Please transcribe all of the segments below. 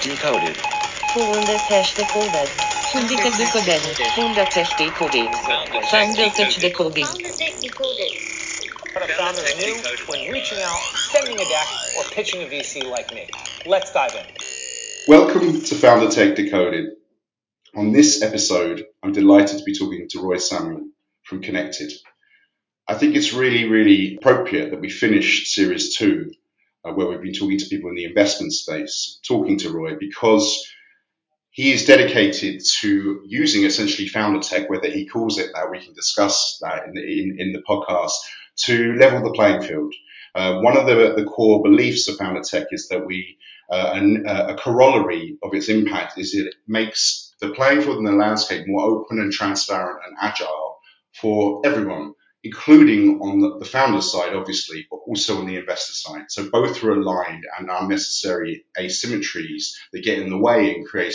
Decoded. Founder Tech Decoded. Syndicat Decoded. Founder Tech Decoded. Founder Tech Decoded. What a founder knew when reaching out, sending a deck, or pitching a VC like me. Let's dive in. Welcome to Founder Tech Decoded. On this episode, I'm delighted to be talking to Roei Samuel from Connectd. I think it's really, really appropriate that we finished series two, uh, where we've been talking to people in the investment space, talking to Roei, because he is dedicated to using essentially founder tech, whether he calls it that, we can discuss that in the, in, in the podcast, to level the playing field. Uh, one of the, the core beliefs of founder tech is that we, uh, an, uh, a corollary of its impact is it makes the playing field and the landscape more open and transparent and agile for everyone including on the, founder's side, obviously, but also on the investor side. So both are aligned and unnecessary asymmetries that get in the way and create,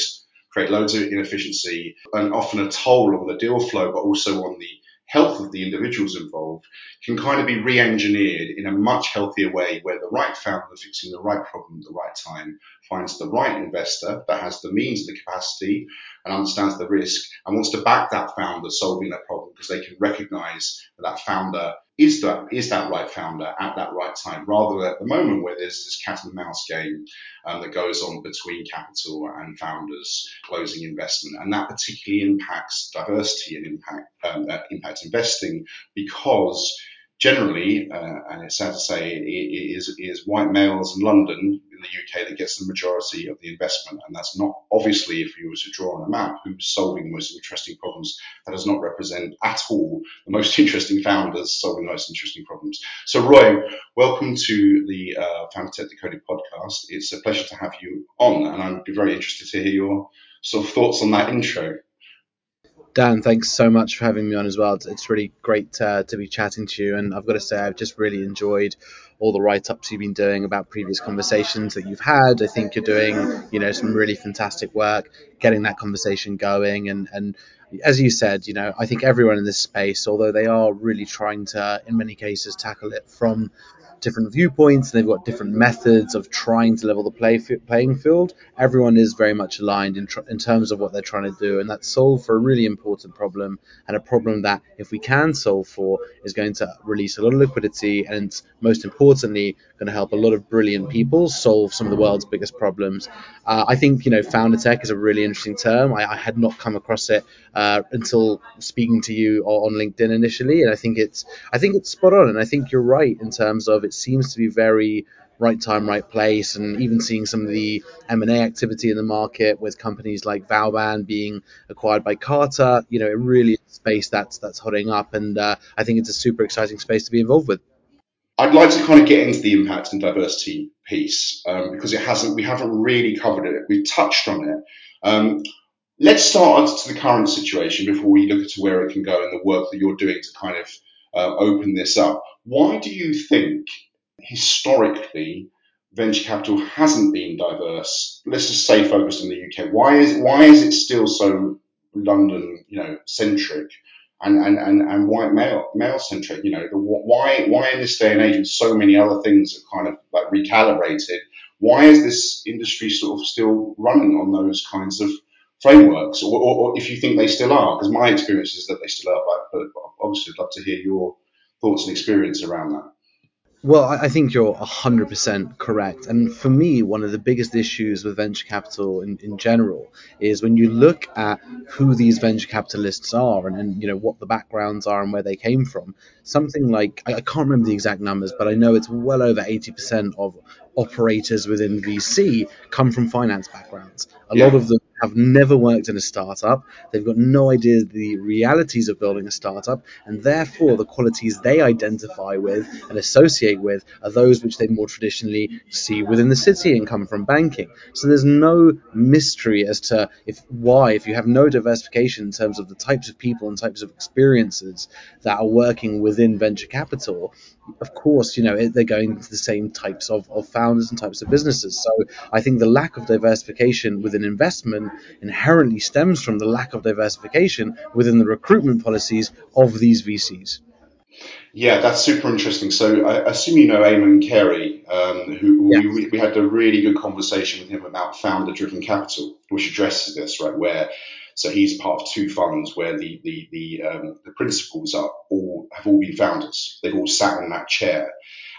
create loads of inefficiency and often a toll on the deal flow, but also on the health of the individuals involved can kind of be re-engineered in a much healthier way where the right founder fixing the right problem at the right time finds the right investor that has the means the capacity and understands the risk and wants to back that founder solving that problem because they can recognize that that founder is that is that right founder at that right time, rather than at the moment where there's this cat and mouse game um, that goes on between capital and founders closing investment, and that particularly impacts diversity and impact um, uh, impact investing because generally, uh, and it's sad to say, it, is, it is white males in London the UK that gets the majority of the investment. And that's not obviously, if you were to draw on a map, who's solving the most interesting problems, that does not represent at all the most interesting founders solving the most interesting problems. So, Roei, welcome to the uh, Founder Tech Decoded podcast. It's a pleasure to have you on, and I'd be very interested to hear your sort of thoughts on that intro. Dan, thanks so much for having me on as well. It's really great uh, to be chatting to you, and I've got to say I've just really enjoyed all the write-ups you've been doing about previous conversations that you've had. I think you're doing, you know, some really fantastic work getting that conversation going, and and as you said, you know, I think everyone in this space, although they are really trying to, in many cases, tackle it from different viewpoints and they've got different methods of trying to level the play, playing field. Everyone is very much aligned in, tr- in terms of what they're trying to do, and that's solved for a really important problem and a problem that, if we can solve for, is going to release a lot of liquidity and, most importantly, going to help a lot of brilliant people solve some of the world's biggest problems. Uh, I think you know founder tech is a really interesting term. I, I had not come across it uh, until speaking to you on LinkedIn initially, and I think it's I think it's spot on, and I think you're right in terms of it seems to be very right time, right place, and even seeing some of the M&A activity in the market with companies like Vauban being acquired by Carta. You know, it really is a space that's that's hotting up, and uh, I think it's a super exciting space to be involved with. I'd like to kind of get into the impact and diversity piece um, because it hasn't, we haven't really covered it. We've touched on it. Um, let's start to the current situation before we look at where it can go and the work that you're doing to kind of uh, open this up. Why do you think historically venture capital hasn't been diverse? Let's just say focused in the UK. Why is why is it still so London, you know, centric? and, and, and, and white male male centric. You know, why why in this day and age, with so many other things have kind of like recalibrated, why is this industry sort of still running on those kinds of frameworks, or, or, or if you think they still are? Because my experience is that they still are, but, but obviously, I'd love to hear your thoughts and experience around that. Well, I think you're 100% correct. And for me, one of the biggest issues with venture capital in, in general is when you look at who these venture capitalists are and, and, you know what the backgrounds are and where they came from. Something like I, I can't remember the exact numbers, but I know it's well over 80% of operators within VC come from finance backgrounds. A yeah. lot of them have never worked in a startup. They've got no idea the realities of building a startup, and therefore the qualities they identify with and associate with are those which they more traditionally see within the city and come from banking. So there's no mystery as to if why, if you have no diversification in terms of the types of people and types of experiences that are working within venture capital, of course, you know, they're going into the same types of, of founders and types of businesses. So I think the lack of diversification within investment inherently stems from the lack of diversification within the recruitment policies of these VCs. Yeah, that's super interesting. So I assume you know Eamonn Carey, um, who Yes. we, we had a really good conversation with him about founder-driven capital, which addresses this, right? Where so he's part of two funds where the the the, um, the principals are all have all been founders. They've all sat in that chair,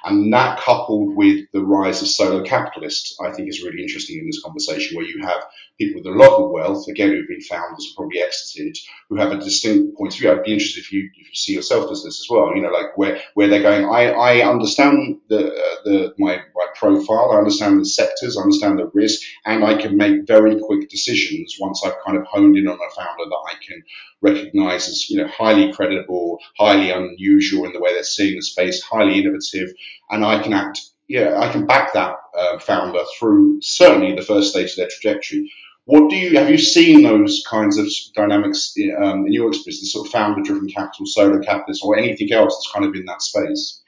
and that coupled with the rise of solo capitalists, I think is really interesting in this conversation, where you have people with a lot of wealth, again, who've been founders and probably exited, who have a distinct point of view. I'd be interested if you if you see yourself as this as well. You know, like where where they're going. I I understand the the my my profile. I understand the sectors. I understand the risk, and I can make very quick decisions once I've kind of honed in on a founder that I can recognize as you know highly credible, highly unusual in the way they're seeing the space, highly innovative, and I can act. Yeah, I can back that uh, founder through certainly the first stage of their trajectory. What do you have you seen those kinds of dynamics um, in your experience, this sort of founder-driven capital, solo capitalist, or anything else that's kind of in that space?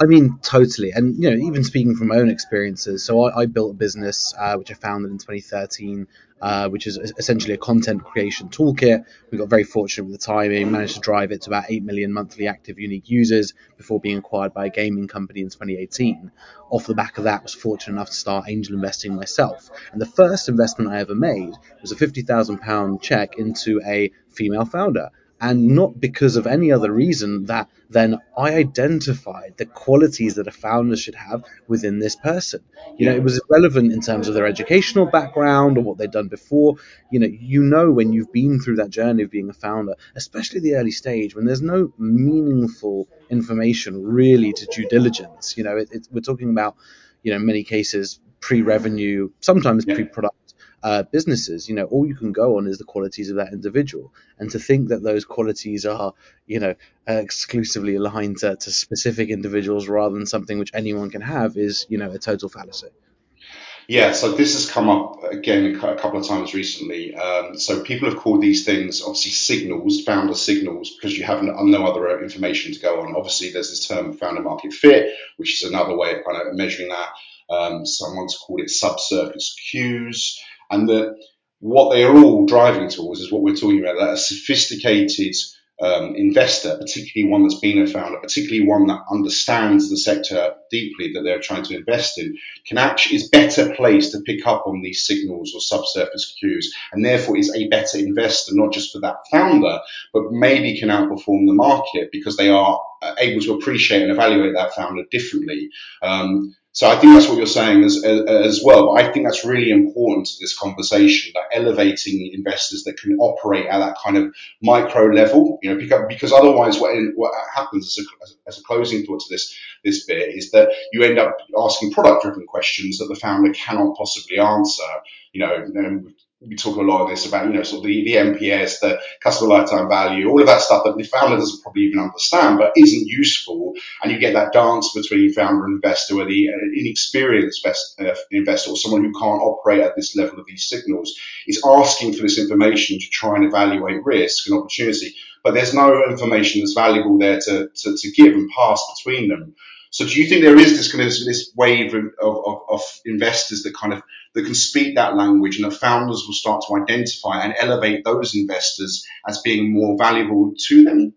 I mean, totally. And, you know, even speaking from my own experiences, so I, I built a business uh, which I founded in 2013, uh, which is essentially a content creation toolkit. We got very fortunate with the timing, managed to drive it to about 8 million monthly active unique users before being acquired by a gaming company in 2018. Off the back of that, was fortunate enough to start angel investing myself. And the first investment I ever made was a £50,000 check into a female founder and not because of any other reason that then I identified the qualities that a founder should have within this person. You know, it was irrelevant in terms of their educational background or what they'd done before. You know, you know when you've been through that journey of being a founder, especially the early stage when there's no meaningful information really to due diligence. You know, it, it, we're talking about, you know, in many cases pre-revenue, sometimes Yeah. pre-product uh, businesses, you know, all you can go on is the qualities of that individual. And to think that those qualities are, you know, uh, exclusively aligned to, to specific individuals rather than something which anyone can have is, you know, a total fallacy. Yeah, so this has come up again a couple of times recently. Um, so people have called these things obviously signals, founder signals, because you have no, no other information to go on. Obviously, there's this term founder market fit, which is another way of kind of measuring that. Um, someone's called it subsurface cues, and that what they are all driving towards is what we're talking about that a sophisticated um, investor, particularly one that's been a founder, particularly one that understands the sector deeply that they're trying to invest in, can actually is better placed to pick up on these signals or subsurface cues, and therefore is a better investor, not just for that founder, but maybe can outperform the market because they are able to appreciate and evaluate that founder differently. Um, so I think that's what you're saying as, as well. But I think that's really important to this conversation, that elevating investors that can operate at that kind of micro level, you know, because, otherwise what, what happens as a, as a closing thought to this, this bit is that you end up asking product driven questions that the founder cannot possibly answer. You know, we talk a lot of this about, you know, sort of the, the NPS, the customer lifetime value, all of that stuff that the founder doesn't probably even understand, but isn't useful. And you get that dance between founder and investor where the inexperienced best, uh, investor or someone who can't operate at this level of these signals is asking for this information to try and evaluate risk and opportunity. But there's no information that's valuable there to, to, to give and pass between them. So do you think there is this kind of this wave of, of, of investors that kind of that can speak that language and that founders will start to identify and elevate those investors as being more valuable to them?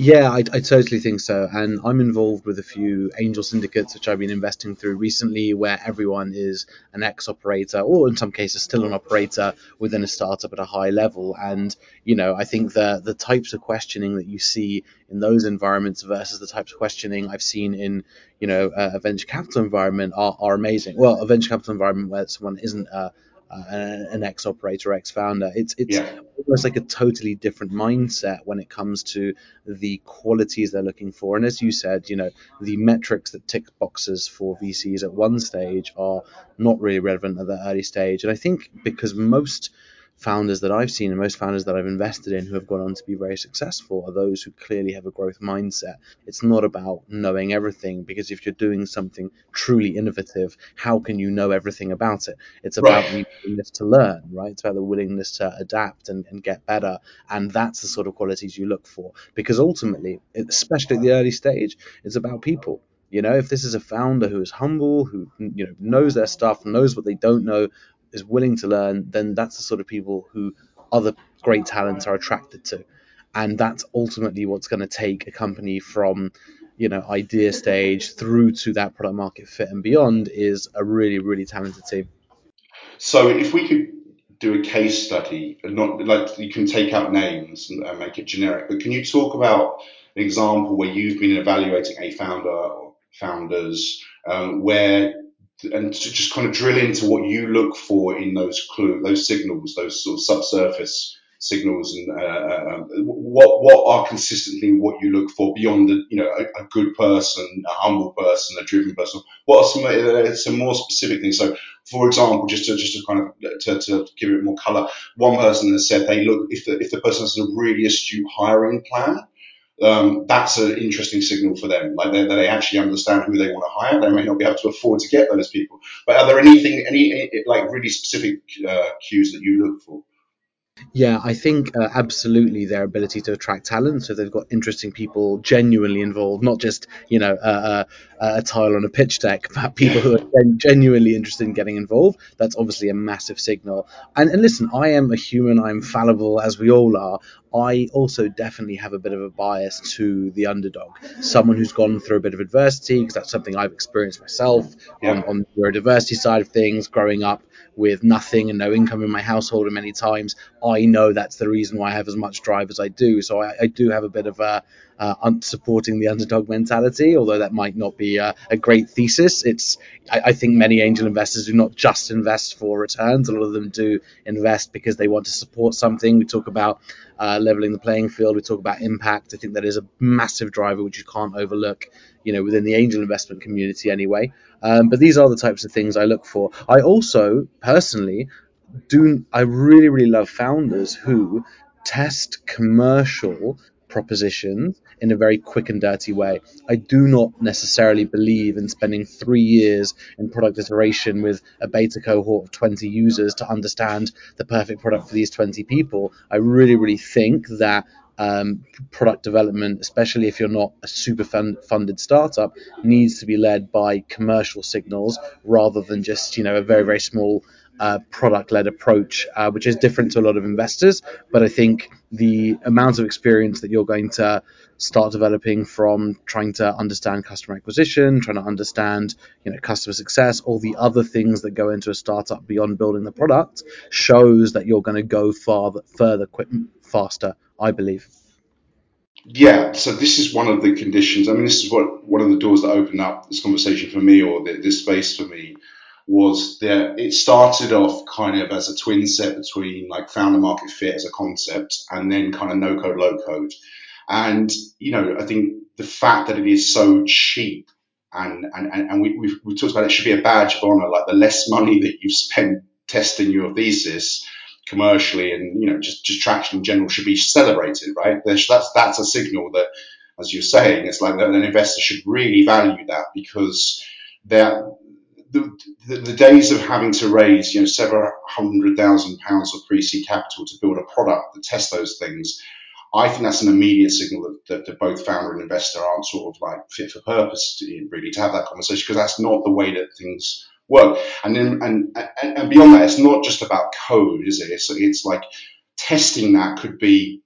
Yeah, I, I, totally think so. And I'm involved with a few angel syndicates which I've been investing through recently, where everyone is an ex operator, or in some cases still an operator within a startup at a high level. And, you know, I think the, the types of questioning that you see in those environments versus the types of questioning I've seen in, you know, a venture capital environment are, are amazing. Well, a venture capital environment where someone isn't a uh, an ex operator, ex founder. It's it's yeah. almost like a totally different mindset when it comes to the qualities they're looking for. And as you said, you know, the metrics that tick boxes for VCs at one stage are not really relevant at the early stage. And I think because most founders that I've seen and most founders that I've invested in who have gone on to be very successful are those who clearly have a growth mindset. It's not about knowing everything because if you're doing something truly innovative, how can you know everything about it? It's about Right. the willingness to learn, right? It's about the willingness to adapt and, and get better. And that's the sort of qualities you look for because ultimately, especially at the early stage, it's about people. You know, if this is a founder who is humble, who you know knows their stuff, knows what they don't know, is willing to learn, then that's the sort of people who other great talents are attracted to. and that's ultimately what's going to take a company from you know idea stage through to that product market fit and beyond is a really really talented team so if we could do a case study not like you can take out names and, and make it generic but can you talk about an example where you've been evaluating a founder or founders um, where and to just kind of drill into what you look for in those clue those signals those sort of subsurface signals and uh, uh, um, what what are consistently what you look for beyond the, you know a, a, good person, a humble person, a driven person. What are some uh, some more specific things? So, for example, just to just to kind of to, to give it more color, one person has said they look if the if the person has a really astute hiring plan. Um, that's an interesting signal for them. Like they, they actually understand who they want to hire. They may not be able to afford to get those people. But are there anything, any, like really specific uh, cues that you look for? Yeah, I think uh, absolutely their ability to attract talent. So they've got interesting people genuinely involved, not just you know uh, uh, a tile on a pitch deck, but people who are genuinely interested in getting involved. That's obviously a massive signal. And, and listen, I am a human. I'm fallible, as we all are. I also definitely have a bit of a bias to the underdog, someone who's gone through a bit of adversity, because that's something I've experienced myself yeah. on, on the neurodiversity side of things, growing up with nothing and no income in my household, and many times I know that's the reason why I have as much drive as I do. So I, I do have a bit of a uh, supporting the underdog mentality, although that might not be a, a great thesis. It's I, I, think many angel investors do not just invest for returns. A lot of them do invest because they want to support something. We talk about uh, leveling the playing field. We talk about impact. I think that is a massive driver which you can't overlook. You know, within the angel investment community anyway. Um, but these are the types of things I look for. I also personally do. I really really love founders who test commercial propositions in a very quick and dirty way. I do not necessarily believe in spending three years in product iteration with a beta cohort of 20 users to understand the perfect product for these 20 people. I really, really think that um, product development, especially if you're not a super fund- funded startup, needs to be led by commercial signals rather than just you know a very very small uh, product led approach, uh, which is different to a lot of investors. But I think the amount of experience that you're going to start developing from trying to understand customer acquisition, trying to understand you know customer success, all the other things that go into a startup beyond building the product, shows that you're going to go far further, quick, faster. I believe. Yeah, so this is one of the conditions. I mean, this is what one of the doors that opened up this conversation for me, or the, this space for me, was that it started off kind of as a twin set between like founder market fit as a concept and then kind of no code, low code. And, you know, I think the fact that it is so cheap and, and, and we, we've, we've talked about it should be a badge of honor, like the less money that you've spent testing your thesis commercially and, you know, just, just traction in general should be celebrated, right? That's, that's a signal that, as you're saying, it's like an investor should really value that because they're, the, the, days of having to raise, you know, several hundred thousand pounds of pre-seed capital to build a product that test those things, I think that's an immediate signal that, that, that, both founder and investor aren't sort of like fit for purpose to really to have that conversation because that's not the way that things work. And then and, and, and beyond that, it's not just about code, is it? It's, it's like testing that could be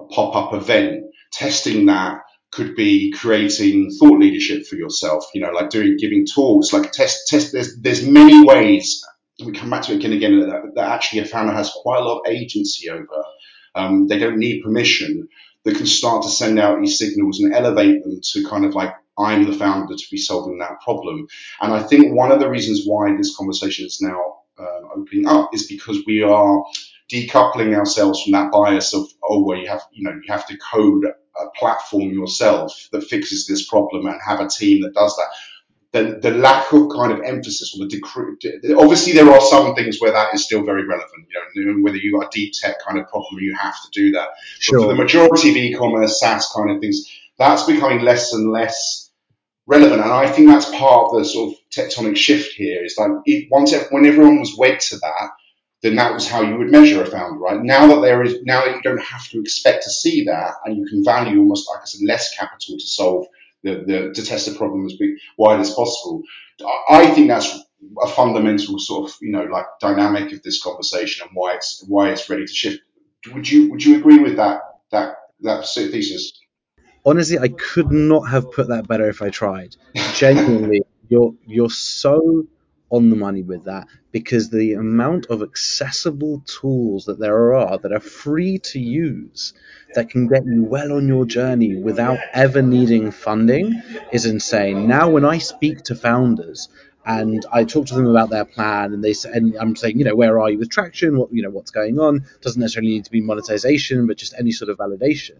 a pop-up event, testing that could be creating thought leadership for yourself, you know, like doing, giving talks, like test, test, there's, there's many ways, we come back to it again and again, that, that actually a founder has quite a lot of agency over. Um, they don't need permission. They can start to send out these signals and elevate them to kind of like, I'm the founder to be solving that problem. And I think one of the reasons why this conversation is now uh, opening up is because we are decoupling ourselves from that bias of, oh, well, you have, you know, you have to code a platform yourself that fixes this problem and have a team that does that. The, the lack of kind of emphasis on the decre- obviously there are some things where that is still very relevant. You know, whether you are deep tech kind of problem, you have to do that. Sure. But for the majority of e-commerce, SaaS kind of things, that's becoming less and less relevant. And I think that's part of the sort of tectonic shift here. Is like it, once when everyone was wed to that, then that was how you would measure a founder, right? Now that there is, now that you don't have to expect to see that, and you can value almost, like I said, less capital to solve the, the to test the problem as big, wide as possible. I think that's a fundamental sort of, you know, like dynamic of this conversation and why it's why it's ready to shift. Would you would you agree with that that that thesis? Honestly, I could not have put that better if I tried. Genuinely, you're you're so on the money with that because the amount of accessible tools that there are that are free to use that can get you well on your journey without ever needing funding is insane. Now, when I speak to founders and I talk to them about their plan, and they and I'm saying, you know, where are you with traction? What you know, what's going on? Doesn't necessarily need to be monetization, but just any sort of validation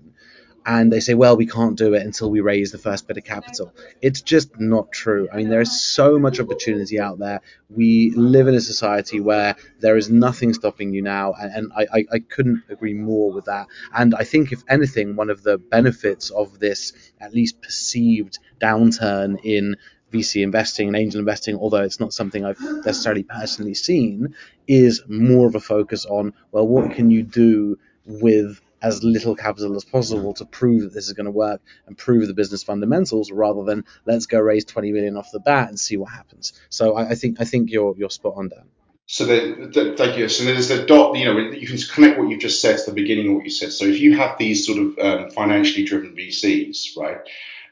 and they say, well, we can't do it until we raise the first bit of capital. It's just not true. I mean, there is so much opportunity out there. We live in a society where there is nothing stopping you now, and, I, I, I couldn't agree more with that. And I think, if anything, one of the benefits of this, at least perceived downturn in VC investing and angel investing, although it's not something I've necessarily personally seen, is more of a focus on, well, what can you do with as little capital as possible to prove that this is going to work and prove the business fundamentals rather than let's go raise 20 million off the bat and see what happens. So I, I think I think you're you're spot on, Dan. So the, the, thank you. So there's the dot. You know, you can connect what you've just said to the beginning of what you said. So if you have these sort of um, financially driven VCs, right,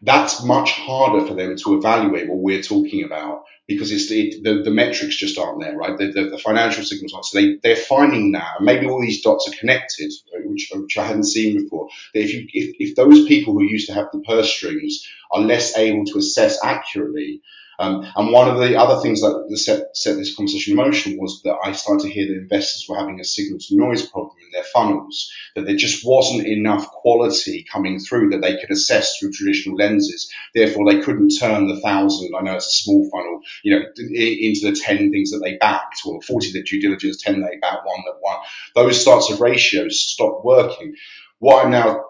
that's much harder for them to evaluate what we're talking about because it's the, the, the metrics just aren't there, right? The, the, the, financial signals aren't. So they, they're finding now, and maybe all these dots are connected, which, which I hadn't seen before, that if, you, if, if those people who used to have the purse strings are less able to assess accurately um, and one of the other things that set, set this conversation in motion was that I started to hear that investors were having a signal to noise problem in their funnels, that there just wasn't enough quality coming through that they could assess through traditional lenses. Therefore, they couldn't turn the thousand, I know it's a small funnel, you know, into the 10 things that they backed or 40 that due diligence, 10 they backed, one that won. Those sorts of ratios stopped working. What I'm now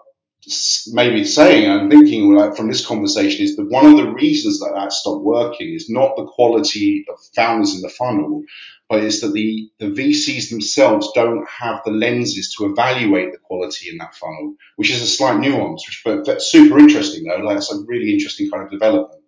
maybe saying and thinking like from this conversation is that one of the reasons that that stopped working is not the quality of founders in the funnel, but it's that the, the VCs themselves don't have the lenses to evaluate the quality in that funnel, which is a slight nuance, which but that's super interesting though. Like it's a really interesting kind of development.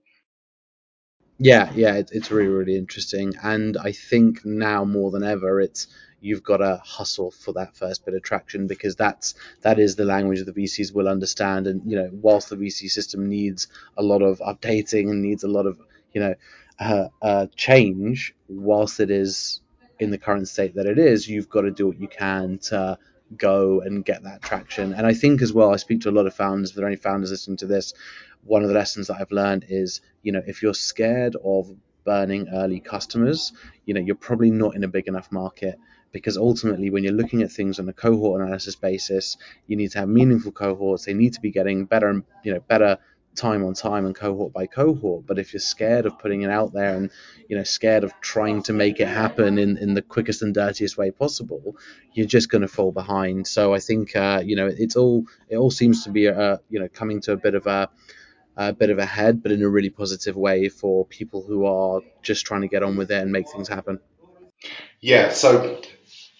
Yeah, yeah, it, it's really, really interesting. And I think now more than ever, it's you've got to hustle for that first bit of traction because that's that is the language the VCs will understand. And you know, whilst the VC system needs a lot of updating and needs a lot of you know uh, uh, change, whilst it is in the current state that it is, you've got to do what you can to go and get that traction. And I think as well, I speak to a lot of founders. If there are any founders listening to this, one of the lessons that I've learned is, you know, if you're scared of burning early customers, you know, you're probably not in a big enough market because ultimately when you're looking at things on a cohort analysis basis you need to have meaningful cohorts. They need to be getting better and you know better time on time and cohort by cohort. But if you're scared of putting it out there and you know scared of trying to make it happen in, in the quickest and dirtiest way possible you're just going to fall behind. So i think uh, you know it's all it all seems to be a, you know coming to a bit of a a bit of a head, but in a really positive way for people who are just trying to get on with it and make things happen. Yeah, so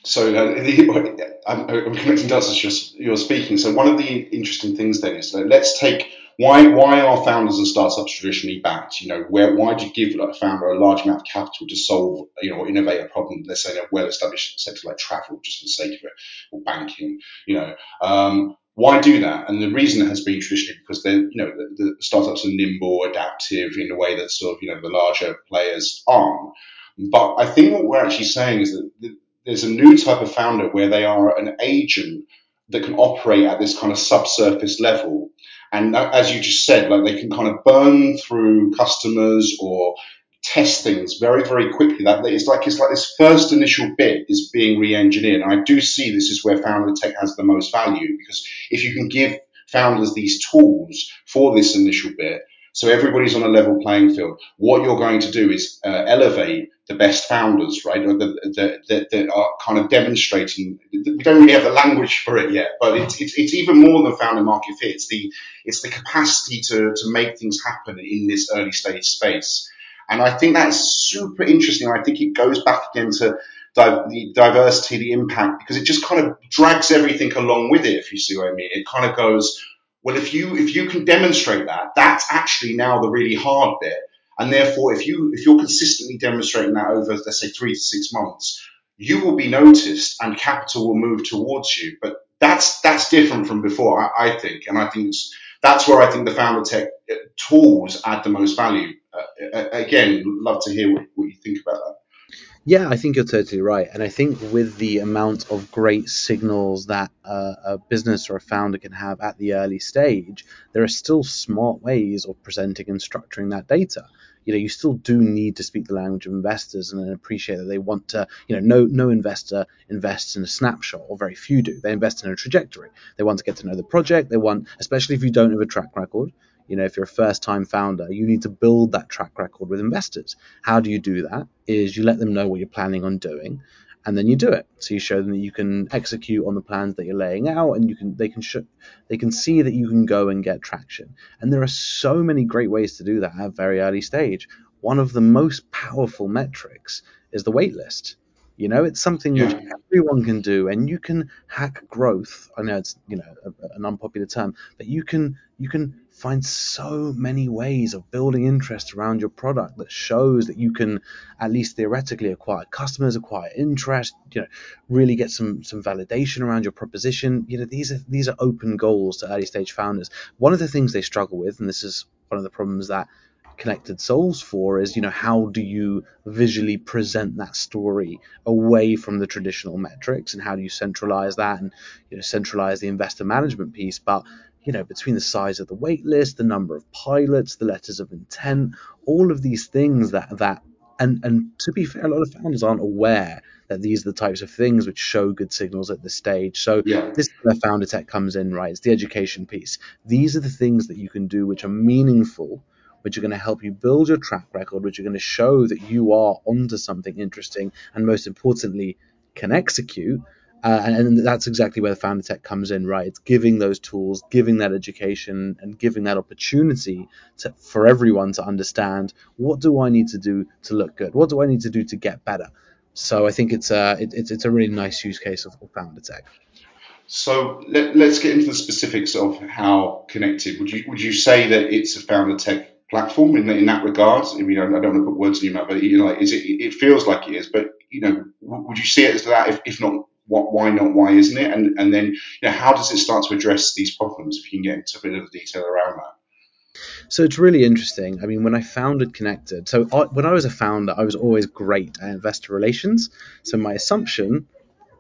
so uh, I'm, I'm connecting dots as you're, you're, speaking. So one of the interesting things then is that let's take why why are founders and startups traditionally backed? You know, where why do you give a founder a large amount of capital to solve you know or innovate a problem? Let's say in a well-established sector like travel, just for the sake of it, or banking. You know, um, why do that? And the reason has been traditionally because they you know the, the startups are nimble, adaptive in a way that sort of you know the larger players aren't. But I think what we're actually saying is that there's a new type of founder where they are an agent that can operate at this kind of subsurface level. And as you just said, like they can kind of burn through customers or test things very, very quickly. That it's like it's like this first initial bit is being re-engineered. And I do see this is where founder tech has the most value because if you can give founders these tools for this initial bit, so everybody's on a level playing field. What you're going to do is uh, elevate the best founders, right? That, that, are kind of demonstrating. We don't really have the language for it yet, but it's, it's, it's even more than founder market fit. It's the it's the capacity to to make things happen in this early stage space. And I think that's super interesting. I think it goes back again to the diversity, the impact, because it just kind of drags everything along with it. If you see what I mean, it kind of goes. Well, if you if you can demonstrate that, that's actually now the really hard bit and therefore, if you if you're consistently demonstrating that over, let's say, three to six months, you will be noticed, and capital will move towards you. But that's that's different from before, I, I think, and I think that's where I think the founder tech uh, tools add the most value. Uh, again, love to hear what, what you think about that. Yeah, I think you're totally right. And I think with the amount of great signals that uh, a business or a founder can have at the early stage, there are still smart ways of presenting and structuring that data. You know, you still do need to speak the language of investors and appreciate that they want to, you know, no no investor invests in a snapshot, or very few do. They invest in a trajectory. They want to get to know the project. They want, especially if you don't have a track record, you know, if you're a first time founder, you need to build that track record with investors. How do you do that? Is you let them know what you're planning on doing and then you do it. So you show them that you can execute on the plans that you're laying out, and you can they can sh- they can see that you can go and get traction. And there are so many great ways to do that at a very early stage. One of the most powerful metrics is the waitlist. You know, it's something yeah. which everyone can do, and you can hack growth. I know it's you know a, an unpopular term, but you can you can find so many ways of building interest around your product that shows that you can at least theoretically acquire customers, acquire interest, you know, really get some some validation around your proposition. You know, these are these are open goals to early stage founders. One of the things they struggle with, and this is one of the problems that Connectd solves for is you know how do you visually present that story away from the traditional metrics and how do you centralize that and you know centralize the investor management piece but you know between the size of the wait list the number of pilots the letters of intent all of these things that that and and to be fair a lot of founders aren't aware that these are the types of things which show good signals at this stage so yeah. this is where founder tech comes in right it's the education piece these are the things that you can do which are meaningful which are going to help you build your track record, which are going to show that you are onto something interesting, and most importantly, can execute. Uh, and, that's exactly where the founder tech comes in, right? It's giving those tools, giving that education, and giving that opportunity to, for everyone to understand what do I need to do to look good? What do I need to do to get better? So I think it's a it, it's, it's a really nice use case of, of founder tech. So let, us get into the specifics of how Connectd. Would you would you say that it's a founder tech platform in, in that regard? I mean, I don't want to put words in your mouth, but you know, like, is it? It feels like it is, but you know, would you see it as that? If, if not, what, why not? Why isn't it? And and then, you know, how does it start to address these problems? If you can get into a bit of detail around that. So it's really interesting. I mean, when I founded Connectd, so I, when I was a founder, I was always great at investor relations. So my assumption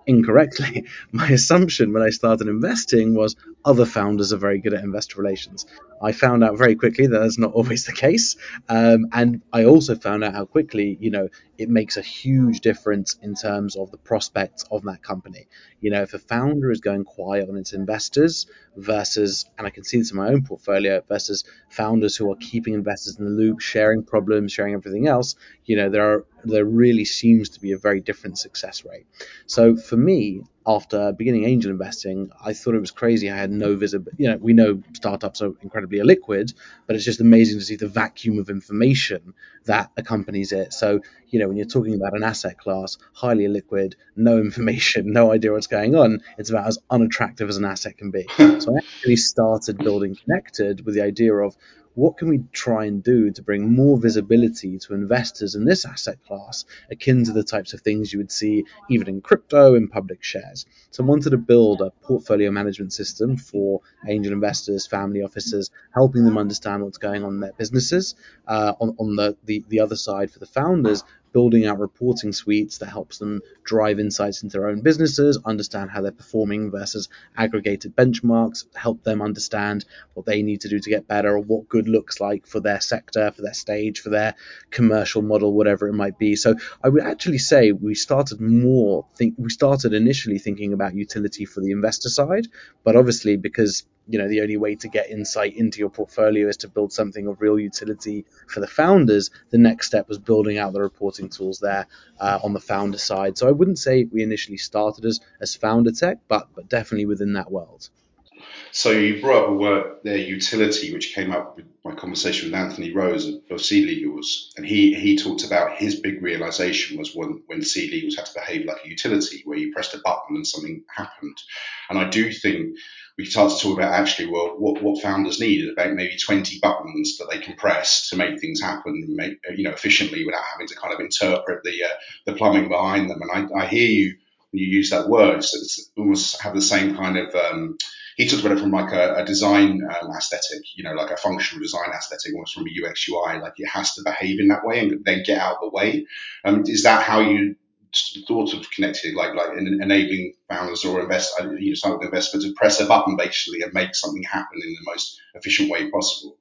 incorrectly. My assumption when I started investing was other founders are very good at investor relations. I found out very quickly that that's not always the case, um, and I also found out how quickly, you know, it makes a huge difference in terms of the prospects of that company. You know, if a founder is going quiet on its investors versus, and I can see this in my own portfolio, versus founders who are keeping investors in the loop, sharing problems, sharing everything else, you know, there are there really seems to be a very different success rate. So for me, after beginning angel investing, I thought it was crazy. I had no visibility. You know, we know startups are incredibly illiquid, but it's just amazing to see the vacuum of information that accompanies it. So, you know, when you're talking about an asset class, highly illiquid, no information, no idea what's going on, it's about as unattractive as an asset can be. so I actually started building Connectd with the idea of what can we try and do to bring more visibility to investors in this asset class, akin to the types of things you would see even in crypto in public shares? So I wanted to build a portfolio management system for angel investors, family offices, helping them understand what's going on in their businesses. Uh, on, on the, the, the other side for the founders, building out reporting suites that helps them drive insights into their own businesses, understand how they're performing versus aggregated benchmarks, help them understand what they need to do to get better or what good looks like for their sector, for their stage, for their commercial model, whatever it might be. So I would actually say we started more think we started initially thinking about utility for the investor side, but obviously because you know the only way to get insight into your portfolio is to build something of real utility for the founders. The next step was building out the reporting tools there uh, on the founder side. So i wouldn't say we initially started as as founder tech but but definitely within that world so you brought up a word there, utility, which came up with my conversation with Anthony Rose of SeedLegals, and he he talked about his big realization was when when SeedLegals had to behave like a utility, where you pressed a button and something happened. And I do think we start to talk about actually, well, what, what founders need is about maybe 20 buttons that they can press to make things happen, make, you know, efficiently without having to kind of interpret the uh, the plumbing behind them. And I, I hear you you use that word, it's, it's almost have the same kind of. Um, he talks about it from like a, a design um, aesthetic, you know, like a functional design aesthetic, almost from a UX UI, like it has to behave in that way and then get out the way. Um, is that how you thought of Connectd, like like enabling founders or invest, uh, you know, investors to press a button basically and make something happen in the most efficient way possible?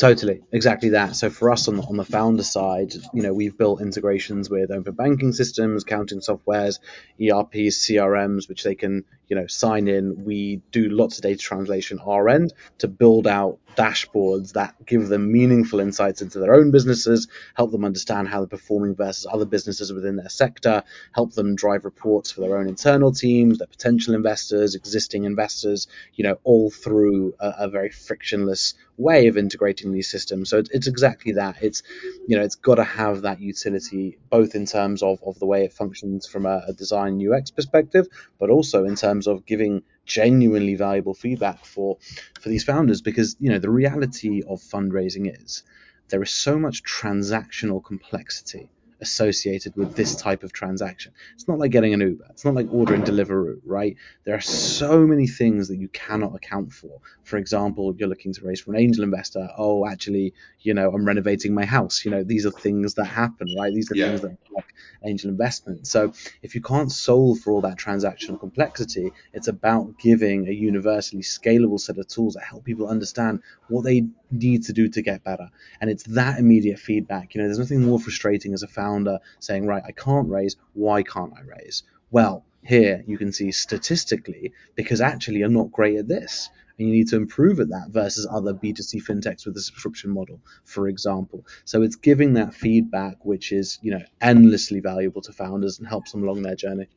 Totally, exactly that. So for us on the, on the founder side, you know, we've built integrations with open banking systems, accounting softwares, ERPs, CRMs, which they can, you know, sign in. We do lots of data translation our end to build out dashboards that give them meaningful insights into their own businesses, help them understand how they're performing versus other businesses within their sector, help them drive reports for their own internal teams, their potential investors, existing investors, you know, all through a, a very frictionless way of integrating these systems. So it's, it's exactly that. It's you know it's got to have that utility both in terms of, of the way it functions from a, a design UX perspective, but also in terms of giving genuinely valuable feedback for for these founders because you know the reality of fundraising is there is so much transactional complexity associated with this type of transaction. It's not like getting an Uber. It's not like ordering Deliveroo, right? There are so many things that you cannot account for. For example, you're looking to raise for an angel investor. Oh, actually, you know, I'm renovating my house. You know, these are things that happen, right? These are yeah. things that like angel investment. So if you can't solve for all that transactional complexity, it's about giving a universally scalable set of tools that help people understand what they need to do to get better. And it's that immediate feedback. You know, there's nothing more frustrating as a founder saying, right, I can't raise. Why can't I raise? Well, here you can see statistically, because actually you're not great at this and you need to improve at that versus other B2C fintechs with a subscription model, for example. So it's giving that feedback, which is, you know, endlessly valuable to founders and helps them along their journey.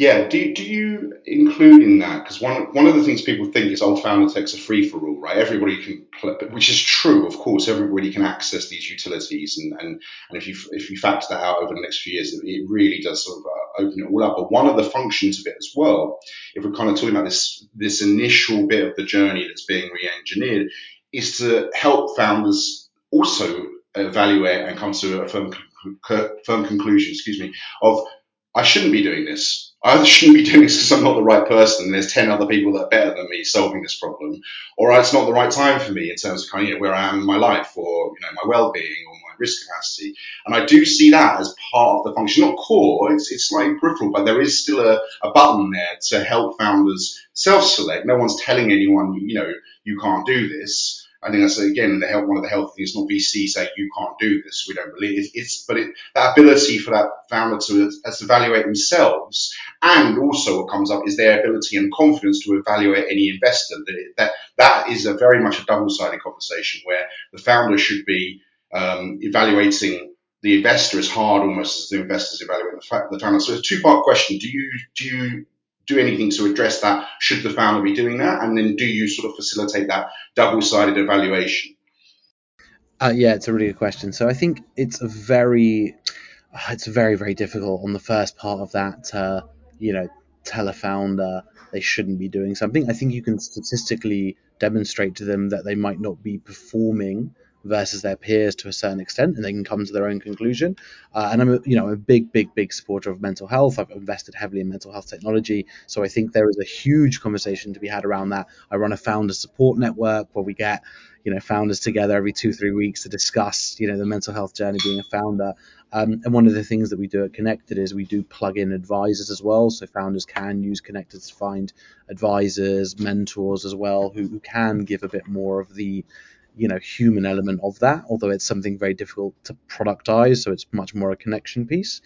Yeah, do, do you include in that? Because one one of the things people think is old founder tech's a free for all, right? Everybody can, which is true, of course. Everybody can access these utilities, and, and, and if you if you factor that out over the next few years, it, it really does sort of uh, open it all up. But one of the functions of it as well, if we're kind of talking about this this initial bit of the journey that's being re-engineered, is to help founders also evaluate and come to a firm firm conclusion, excuse me, of I shouldn't be doing this I shouldn't be doing this because I'm not the right person. And there's 10 other people that are better than me solving this problem. Or it's not the right time for me in terms of kind of you know, where I am in my life or, you know, my well-being or my risk capacity. And I do see that as part of the function, not core, it's, it's slightly peripheral, but there is still a, a button there to help founders self-select. No one's telling anyone, you know, you can't do this. I think that's again the help, one of the health things. Not VC say you can't do this. We don't believe it. it's, but it, that ability for that founder to, to evaluate themselves, and also what comes up is their ability and confidence to evaluate any investor. That that, that is a very much a double-sided conversation where the founder should be um, evaluating the investor as hard almost as the investors evaluate the, the founder. So it's a two-part question. Do you do you do anything to address that? Should the founder be doing that? And then do you sort of facilitate that double sided evaluation? Uh, yeah, it's a really good question. So I think it's a very, uh, it's very, very difficult on the first part of that. Uh, you know, tell a founder they shouldn't be doing something. I think you can statistically demonstrate to them that they might not be performing versus their peers to a certain extent, and they can come to their own conclusion. Uh, and I'm, a, you know, a big, big, big supporter of mental health. I've invested heavily in mental health technology, so I think there is a huge conversation to be had around that. I run a founder support network where we get, you know, founders together every two, three weeks to discuss, you know, the mental health journey being a founder. Um, and one of the things that we do at Connectd is we do plug in advisors as well, so founders can use Connectd to find advisors, mentors as well, who, who can give a bit more of the you know human element of that although it's something very difficult to productize so it's much more a connection piece.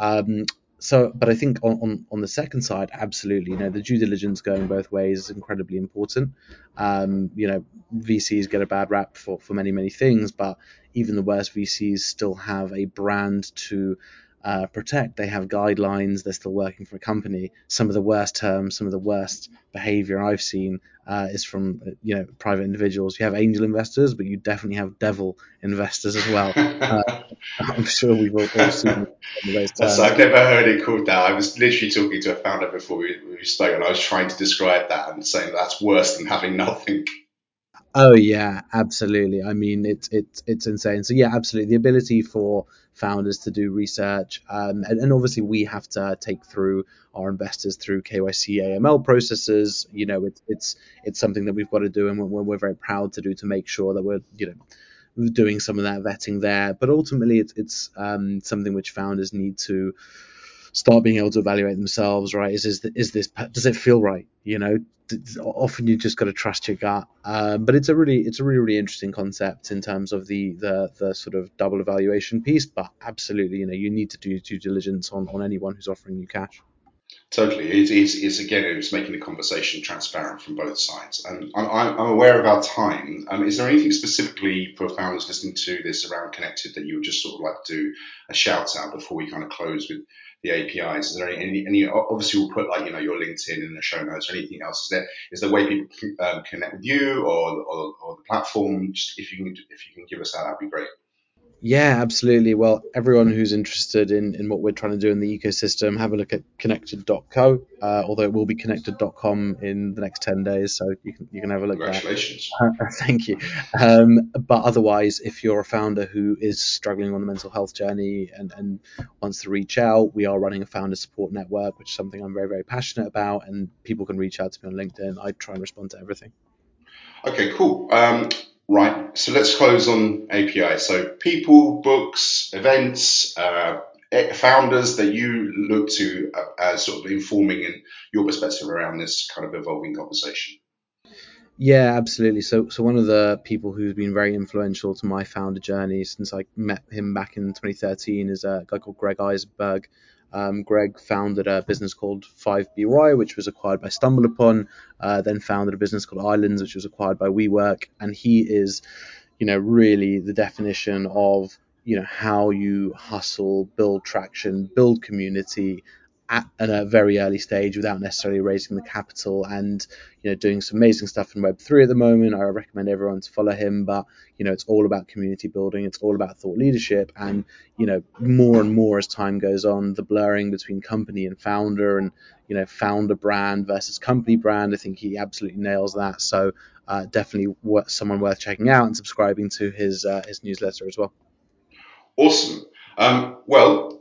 Um, so but i think on, on, on the second side absolutely you know the due diligence going both ways is incredibly important. Um, you know vcs get a bad rap for, for many many things but even the worst vcs still have a brand to uh, protect. They have guidelines. They're still working for a company. Some of the worst terms, some of the worst behavior I've seen uh, is from you know private individuals. You have angel investors, but you definitely have devil investors as well. Uh, I'm sure we've all, all seen those terms. I've never heard it called that. I was literally talking to a founder before we, we spoke, and I was trying to describe that and saying that's worse than having nothing. Oh yeah, absolutely. I mean, it's it's it's insane. So yeah, absolutely. The ability for founders to do research, um, and, and obviously we have to take through our investors through KYC AML processes. You know, it's it's it's something that we've got to do, and we're, we're very proud to do to make sure that we're you know doing some of that vetting there. But ultimately, it's it's um, something which founders need to start being able to evaluate themselves. Right? Is is is this does it feel right? You know, often you just got to trust your gut. Um, but it's a really it's a really really interesting concept in terms of the the the sort of double evaluation piece. But absolutely, you know, you need to do due diligence on on anyone who's offering you cash. Totally. It is, it's, again, it's making the conversation transparent from both sides. And I'm, I'm aware of our time. Um, is there anything specifically for founders listening to this around Connectd that you would just sort of like do a shout out before we kind of close with the APIs? Is there any, any, obviously we'll put like, you know, your LinkedIn in the show notes or anything else. Is there, is there a way people can um, connect with you or, or, or the platform? Just if you can, if you can give us that, that'd be great. Yeah, absolutely. Well, everyone who's interested in, in what we're trying to do in the ecosystem, have a look at connectd.co, uh, although it will be connectd.com in the next 10 days, so you can you can have a look Congratulations. there. Thank you. Um, but otherwise, if you're a founder who is struggling on the mental health journey and, and wants to reach out, we are running a founder support network, which is something I'm very, very passionate about, and people can reach out to me on LinkedIn. I try and respond to everything. Okay, cool. Um, Right, so let's close on API. So people, books, events, uh, founders that you look to uh, as sort of informing in your perspective around this kind of evolving conversation. Yeah, absolutely. So, so one of the people who's been very influential to my founder journey since I met him back in 2013 is a guy called Greg Isenberg. Um, Greg founded a business called 5BY, which was acquired by StumbleUpon, uh, then founded a business called Islands, which was acquired by WeWork. And he is, you know, really the definition of, you know, how you hustle, build traction, build community, at, at, a very early stage without necessarily raising the capital and you know doing some amazing stuff in web3 at the moment. I recommend everyone to follow him but you know it's all about community building. It's all about thought leadership and you know more and more as time goes on the blurring between company and founder and you know founder brand versus company brand. I think he absolutely nails that. So uh, definitely someone worth checking out and subscribing to his uh, his newsletter as well. Awesome. Um, well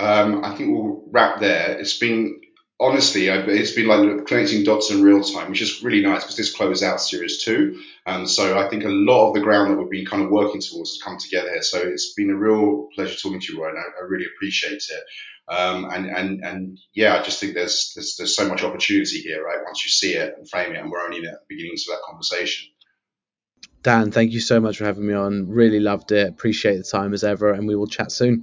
um, I think we'll wrap there. It's been honestly, it's been like connecting dots in real time, which is really nice because this closes out series two, and so I think a lot of the ground that we've been kind of working towards has come together here. So it's been a real pleasure talking to you, Ryan. I, I really appreciate it. Um, and and and yeah, I just think there's, there's there's so much opportunity here, right? Once you see it and frame it, and we're only at the beginnings of that conversation. Dan, thank you so much for having me on. Really loved it. Appreciate the time as ever, and we will chat soon.